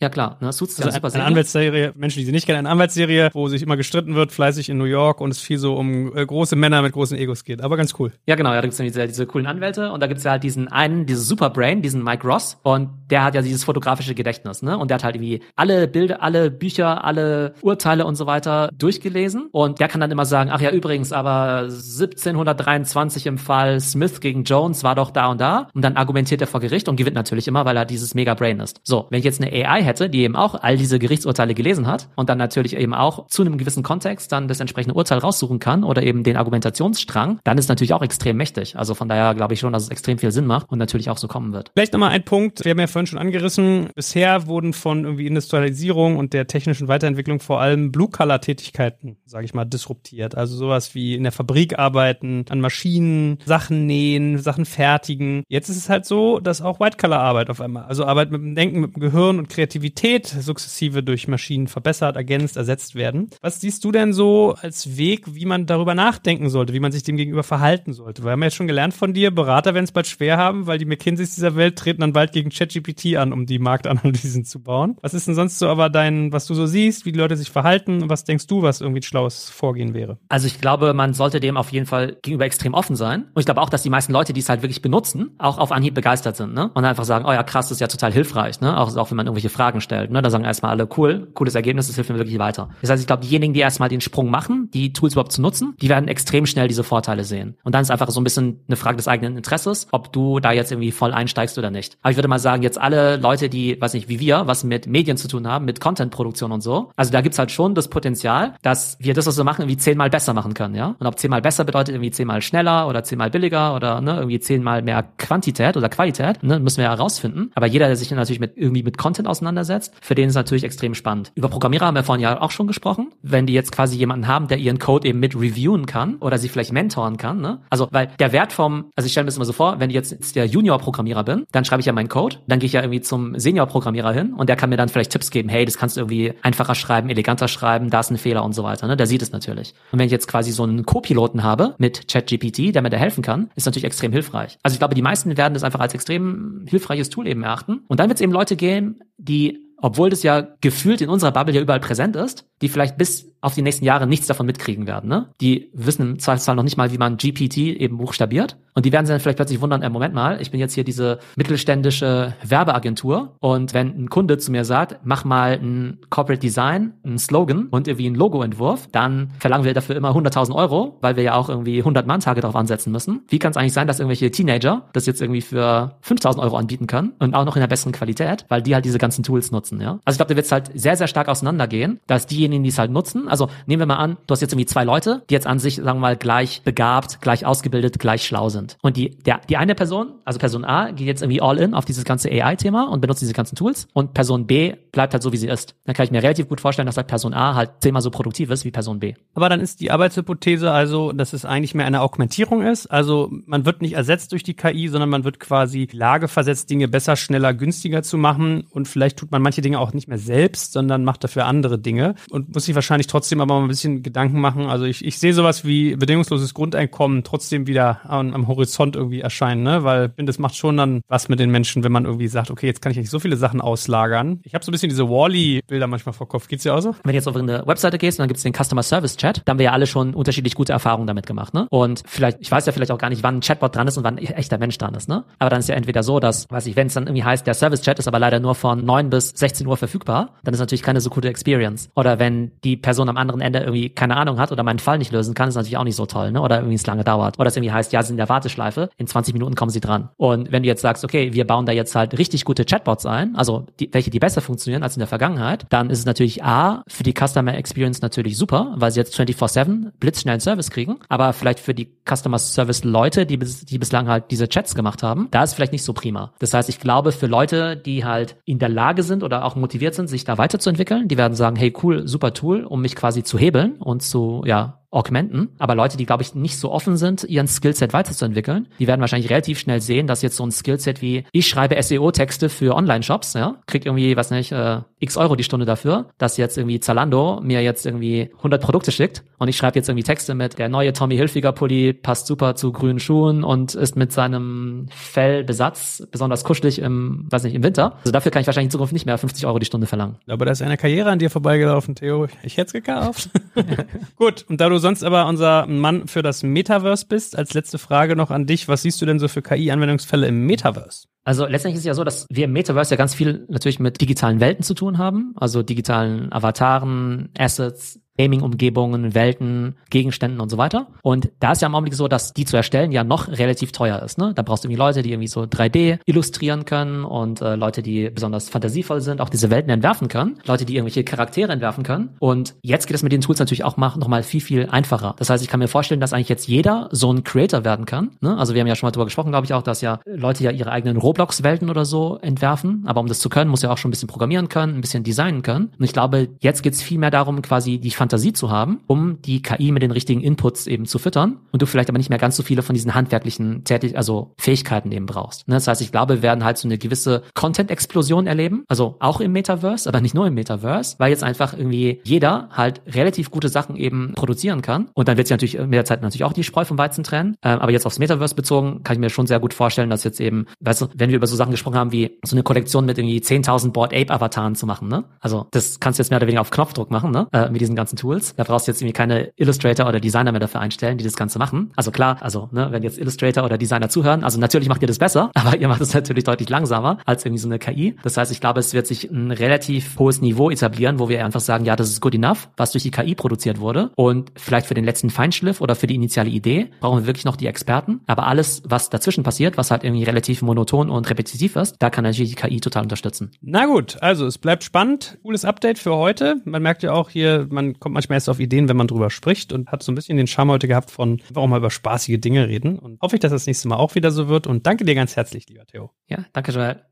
Speaker 3: Ja klar, ne? Suits ist
Speaker 4: also
Speaker 3: eine super
Speaker 4: eine
Speaker 3: Serie.
Speaker 4: Anwaltsserie, Menschen, die sie nicht kennen, eine Anwaltsserie, wo sich immer gestritten wird, fleißig in New York und es viel so um äh, große Männer mit großen Egos geht. Aber ganz cool.
Speaker 3: Ja, genau, ja, da gibt's nämlich diese, diese coolen Anwälte und da gibt's ja halt diesen einen, dieses Superbrain, diesen Mike Ross und der hat ja dieses fotografische Gedächtnis, ne? Und der hat halt irgendwie alle Bilder, alle Bücher, alle Urteile und so weiter durchgelesen und der kann dann immer sagen, ach ja, übrigens, aber 1723 im Fall Smith gegen Jones war doch da und da und dann argumentiert er vor Gericht und gewinnt natürlich immer, weil er dieses Mega Brain ist. So, wenn ich jetzt eine AI hätte, die eben auch all diese Gerichtsurteile gelesen hat und dann natürlich eben auch zu einem gewissen Kontext dann das entsprechende Urteil raussuchen kann oder eben den Argumentationsstrang, dann ist natürlich auch extrem mächtig. Also von daher glaube ich schon, dass es extrem viel Sinn macht und natürlich auch so kommen wird.
Speaker 4: Vielleicht nochmal ein Punkt, wir haben ja vorhin schon angerissen, bisher wurden von irgendwie Industrialisierung und der technischen Weiterentwicklung vor allem Blue-Color-Tätigkeiten, sage ich mal, disruptiert. Also sowas wie in der Fabrik arbeiten, an Maschinen, Sachen nähen, Sachen fertigen. Jetzt ist es halt so, dass auch White-Color-Arbeit auf einmal, also Arbeit mit dem Denken, mit dem Gehirn und Kreativität sukzessive durch Maschinen verbessert, ergänzt, ersetzt werden. Was siehst du denn so als Weg, wie man darüber nachdenken sollte, wie man sich dem gegenüber verhalten sollte? Wir haben ja schon gelernt von dir, Berater werden es bald schwer haben, weil die McKinseys dieser Welt treten dann bald gegen ChatGPT an, um die Marktanalysen zu bauen. Was ist denn sonst so aber dein, was du so siehst, wie die Leute sich verhalten und was denkst du, was irgendwie ein schlaues Vorgehen wäre?
Speaker 3: Also ich glaube, man sollte dem auf jeden Fall gegenüber extrem offen sein. Und ich glaube auch, dass die meisten Leute, die es halt wirklich benutzen, auch auf Anhieb begeistert sind, ne? Und einfach sagen, oh ja, krass, das ist ja total hilfreich, ne? Auch, auch wenn man irgendwelche Fragen stellt, ne? Da sagen erstmal alle, cool, cooles Ergebnis, das hilft mir wirklich weiter. Das heißt, ich glaube, diejenigen, die erstmal den Sprung machen, die Tools überhaupt zu nutzen, die werden extrem schnell diese Vorteile sehen. Und dann ist einfach so ein bisschen eine Frage des eigenen Interesses, ob du da jetzt irgendwie voll einsteigst oder nicht. Aber ich würde mal sagen, jetzt alle Leute, die, weiß nicht, wie wir, was mit Medien zu tun haben, mit Contentproduktion und so, also da gibt's halt schon das Potenzial, dass wir das, was wir machen, irgendwie zehnmal besser machen können, ja. Und ob zehnmal besser bedeutet irgendwie zehnmal schneller oder zehnmal billiger oder ne, irgendwie zehnmal mehr Quantität oder Qualität, ne, müssen wir ja herausfinden. Aber jeder, der sich natürlich mit irgendwie mit Content auseinandersetzt, für den ist natürlich extrem spannend. Über Programmierer haben wir vorhin ja auch schon gesprochen. Wenn die jetzt quasi jemanden haben, der ihren Code eben mit reviewen kann oder sie vielleicht mentoren kann, ne? Also, weil der Wert vom, also ich stelle mir das immer so vor, wenn ich jetzt der Junior-Programmierer bin, dann schreibe ich ja meinen Code, dann gehe ich ja irgendwie zum Senior-Programmierer hin und der kann mir dann vielleicht Tipps geben, hey, das kannst du irgendwie einfacher schreiben, eleganter schreiben, da ist ein Fehler und so weiter, ne? Der sieht es natürlich. Und wenn ich jetzt quasi so einen Co-Piloten habe mit ChatGPT, der mir da helfen kann, ist natürlich extrem hilfreich. Also ich glaube, die meisten werden das einfach als extrem hilfreiches Tool eben erachten. Und dann wird es eben Leute geben, die obwohl das ja gefühlt in unserer Bubble ja überall präsent ist, die vielleicht bis auf die nächsten Jahre nichts davon mitkriegen werden. Ne? Die wissen im Zweifelsfall noch nicht mal, wie man GPT eben buchstabiert. Und die werden sich dann vielleicht plötzlich wundern, äh, Moment mal, ich bin jetzt hier diese mittelständische Werbeagentur und wenn ein Kunde zu mir sagt, mach mal ein Corporate Design, ein Slogan und irgendwie ein Logoentwurf, dann verlangen wir dafür immer 100.000 Euro, weil wir ja auch irgendwie 100 Mann-Tage darauf ansetzen müssen. Wie kann es eigentlich sein, dass irgendwelche Teenager das jetzt irgendwie für 5.000 Euro anbieten können und auch noch in der besseren Qualität, weil die halt diese ganzen Tools nutzen? nutzen, ja. Also ich glaube, da wird es halt sehr, sehr stark auseinandergehen, dass diejenigen, die es halt nutzen, also nehmen wir mal an, du hast jetzt irgendwie zwei Leute, die jetzt an sich, sagen wir mal, gleich begabt, gleich ausgebildet, gleich schlau sind. Und die, der, die eine Person, also Person A, geht jetzt irgendwie all in auf dieses ganze AI-Thema und benutzt diese ganzen Tools und Person B bleibt halt so, wie sie ist. Dann kann ich mir relativ gut vorstellen, dass halt Person A halt zehnmal so produktiv ist wie Person B.
Speaker 4: Aber dann ist die Arbeitshypothese also, dass es eigentlich mehr eine Augmentierung ist. Also man wird nicht ersetzt durch die KI, sondern man wird quasi Lage versetzt, Dinge besser, schneller, günstiger zu machen und vielleicht tut man manche Dinge auch nicht mehr selbst, sondern macht dafür andere Dinge und muss sich wahrscheinlich trotzdem aber mal ein bisschen Gedanken machen. Also ich, ich sehe sowas wie bedingungsloses Grundeinkommen trotzdem wieder am, am Horizont irgendwie erscheinen, ne? weil das macht schon dann was mit den Menschen, wenn man irgendwie sagt, okay, jetzt kann ich nicht so viele Sachen auslagern. Ich habe so ein bisschen diese Wally-Bilder manchmal vor Kopf. Geht's dir auch so?
Speaker 3: Wenn du jetzt auf eine Webseite gehst und dann gibt's den Customer Service Chat, dann haben wir ja alle schon unterschiedlich gute Erfahrungen damit gemacht, ne? Und vielleicht, ich weiß ja vielleicht auch gar nicht, wann ein Chatbot dran ist und wann ein echter Mensch dran ist, ne? Aber dann ist ja entweder so, dass, weiß ich, wenn es dann irgendwie heißt, der Service Chat ist aber leider nur von 9 bis 16 Uhr verfügbar, dann ist natürlich keine so gute Experience. Oder wenn die Person am anderen Ende irgendwie keine Ahnung hat oder meinen Fall nicht lösen kann, ist natürlich auch nicht so toll, ne? Oder irgendwie es lange dauert. Oder es irgendwie heißt, ja, sie sind in der Warteschleife, in 20 Minuten kommen sie dran. Und wenn du jetzt sagst, okay, wir bauen da jetzt halt richtig gute Chatbots ein, also die, welche die besser funktionieren als in der Vergangenheit, dann ist es natürlich A, für die Customer Experience natürlich super, weil sie jetzt 24-7 blitzschnellen Service kriegen, aber vielleicht für die Customer Service Leute, die, die bislang halt diese Chats gemacht haben, da ist vielleicht nicht so prima. Das heißt, ich glaube, für Leute, die halt in der Lage sind oder auch motiviert sind, sich da weiterzuentwickeln, die werden sagen, hey cool, super Tool, um mich quasi zu hebeln und zu, ja, augmenten. Aber Leute, die, glaube ich, nicht so offen sind, ihren Skillset weiterzuentwickeln, die werden wahrscheinlich relativ schnell sehen, dass jetzt so ein Skillset wie ich schreibe SEO-Texte für Online-Shops, ja, kriegt irgendwie, was nicht, äh, x Euro die Stunde dafür, dass jetzt irgendwie Zalando mir jetzt irgendwie 100 Produkte schickt und ich schreibe jetzt irgendwie Texte mit, der neue Tommy Hilfiger Pulli passt super zu grünen Schuhen und ist mit seinem Fellbesatz besonders kuschelig im, weiß nicht, im Winter. Also dafür kann ich wahrscheinlich in Zukunft nicht mehr 50 Euro die Stunde verlangen.
Speaker 4: Aber da ist eine Karriere an dir vorbeigelaufen, Theo. Ich hätte es gekauft. Gut, und da du sonst aber unser Mann für das Metaverse bist, als letzte Frage noch an dich. Was siehst du denn so für KI-Anwendungsfälle im Metaverse?
Speaker 3: Also letztendlich ist es ja so, dass wir im Metaverse ja ganz viel natürlich mit digitalen Welten zu tun haben, also digitalen Avataren, Assets, Gaming-Umgebungen, Welten, Gegenständen und so weiter. Und da ist ja im Augenblick so, dass die zu erstellen ja noch relativ teuer ist. Ne? Da brauchst du irgendwie Leute, die irgendwie so 3D illustrieren können und äh, Leute, die besonders fantasievoll sind, auch diese Welten entwerfen können, Leute, die irgendwelche Charaktere entwerfen können. Und jetzt geht es mit den Tools natürlich auch noch mal viel, viel einfacher. Das heißt, ich kann mir vorstellen, dass eigentlich jetzt jeder so ein Creator werden kann. Ne? Also wir haben ja schon mal darüber gesprochen, glaube ich auch, dass ja Leute ja ihre eigenen Roblox-Welten oder so entwerfen. Aber um das zu können, muss ja auch schon ein bisschen programmieren können, ein bisschen designen können. Und ich glaube, jetzt geht es viel mehr darum, quasi die Fantasie zu haben, um die KI mit den richtigen Inputs eben zu füttern und du vielleicht aber nicht mehr ganz so viele von diesen handwerklichen Tätig also Fähigkeiten eben brauchst. Ne? Das heißt, ich glaube, wir werden halt so eine gewisse Content-Explosion erleben, also auch im Metaverse, aber nicht nur im Metaverse, weil jetzt einfach irgendwie jeder halt relativ gute Sachen eben produzieren kann und dann wird sich natürlich mit der Zeit natürlich auch die Spreu vom Weizen trennen, ähm, aber jetzt aufs Metaverse bezogen kann ich mir schon sehr gut vorstellen, dass jetzt eben, weißt du, wenn wir über so Sachen gesprochen haben wie so eine Kollektion mit irgendwie 10.000 Board Ape Avataren zu machen, ne? Also das kannst du jetzt mehr oder weniger auf Knopfdruck machen, ne? Äh, mit diesen ganzen Tools. Da brauchst du jetzt irgendwie keine Illustrator oder Designer mehr dafür einstellen, die das Ganze machen. Also klar, also ne, wenn jetzt Illustrator oder Designer zuhören, also natürlich macht ihr das besser, aber ihr macht es natürlich deutlich langsamer als irgendwie so eine KI. Das heißt, ich glaube, es wird sich ein relativ hohes Niveau etablieren, wo wir einfach sagen, ja, das ist good enough, was durch die KI produziert wurde. Und vielleicht für den letzten Feinschliff oder für die initiale Idee brauchen wir wirklich noch die Experten. Aber alles, was dazwischen passiert, was halt irgendwie relativ monoton und repetitiv ist, da kann natürlich die KI total unterstützen.
Speaker 4: Na gut, also es bleibt spannend. Cooles Update für heute. Man merkt ja auch hier, man kommt manchmal erst auf Ideen, wenn man drüber spricht und hat so ein bisschen den Charme heute gehabt von warum mal über spaßige Dinge reden. Und hoffe ich, dass das nächste Mal auch wieder so wird. Und danke dir ganz herzlich, lieber Theo.
Speaker 3: Ja, danke, Joel.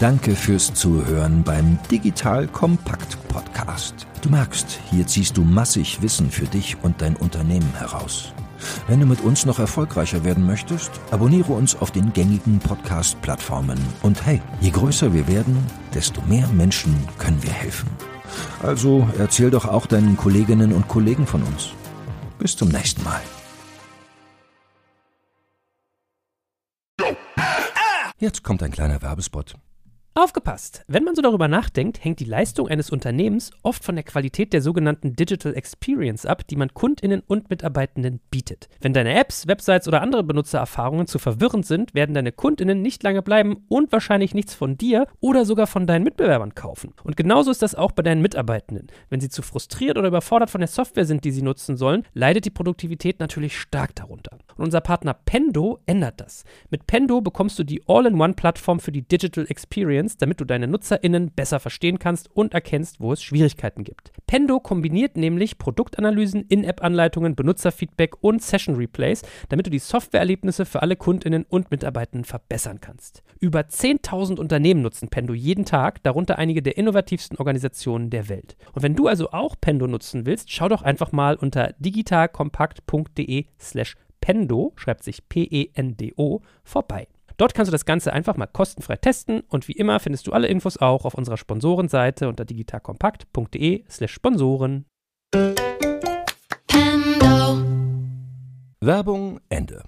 Speaker 1: Danke fürs Zuhören beim Digital Kompakt Podcast. Du merkst, hier ziehst du massig Wissen für dich und dein Unternehmen heraus. Wenn du mit uns noch erfolgreicher werden möchtest, abonniere uns auf den gängigen Podcast-Plattformen. Und hey, je größer wir werden, desto mehr Menschen können wir helfen. Also erzähl doch auch deinen Kolleginnen und Kollegen von uns. Bis zum nächsten Mal. Jetzt kommt ein kleiner Werbespot.
Speaker 2: Aufgepasst! Wenn man so darüber nachdenkt, hängt die Leistung eines Unternehmens oft von der Qualität der sogenannten Digital Experience ab, die man Kundinnen und Mitarbeitenden bietet. Wenn deine Apps, Websites oder andere Benutzererfahrungen zu verwirrend sind, werden deine Kundinnen nicht lange bleiben und wahrscheinlich nichts von dir oder sogar von deinen Mitbewerbern kaufen. Und genauso ist das auch bei deinen Mitarbeitenden. Wenn sie zu frustriert oder überfordert von der Software sind, die sie nutzen sollen, leidet die Produktivität natürlich stark darunter. Und unser Partner Pendo ändert das. Mit Pendo bekommst du die All-in-One-Plattform für die Digital Experience Experience, damit du deine NutzerInnen besser verstehen kannst und erkennst, wo es Schwierigkeiten gibt. Pendo kombiniert nämlich Produktanalysen, In-App-Anleitungen, Benutzerfeedback und Session-Replays, damit du die Softwareerlebnisse für alle KundInnen und Mitarbeitenden verbessern kannst. Über 10.000 Unternehmen nutzen Pendo jeden Tag, darunter einige der innovativsten Organisationen der Welt. Und wenn du also auch Pendo nutzen willst, schau doch einfach mal unter digitalkompakt.de slash Pendo, schreibt sich P-E-N-D-O, vorbei. Dort kannst du das Ganze einfach mal kostenfrei testen und wie immer findest du alle Infos auch auf unserer Sponsorenseite unter digitalkompakt.de/slash Sponsoren.
Speaker 1: Werbung Ende.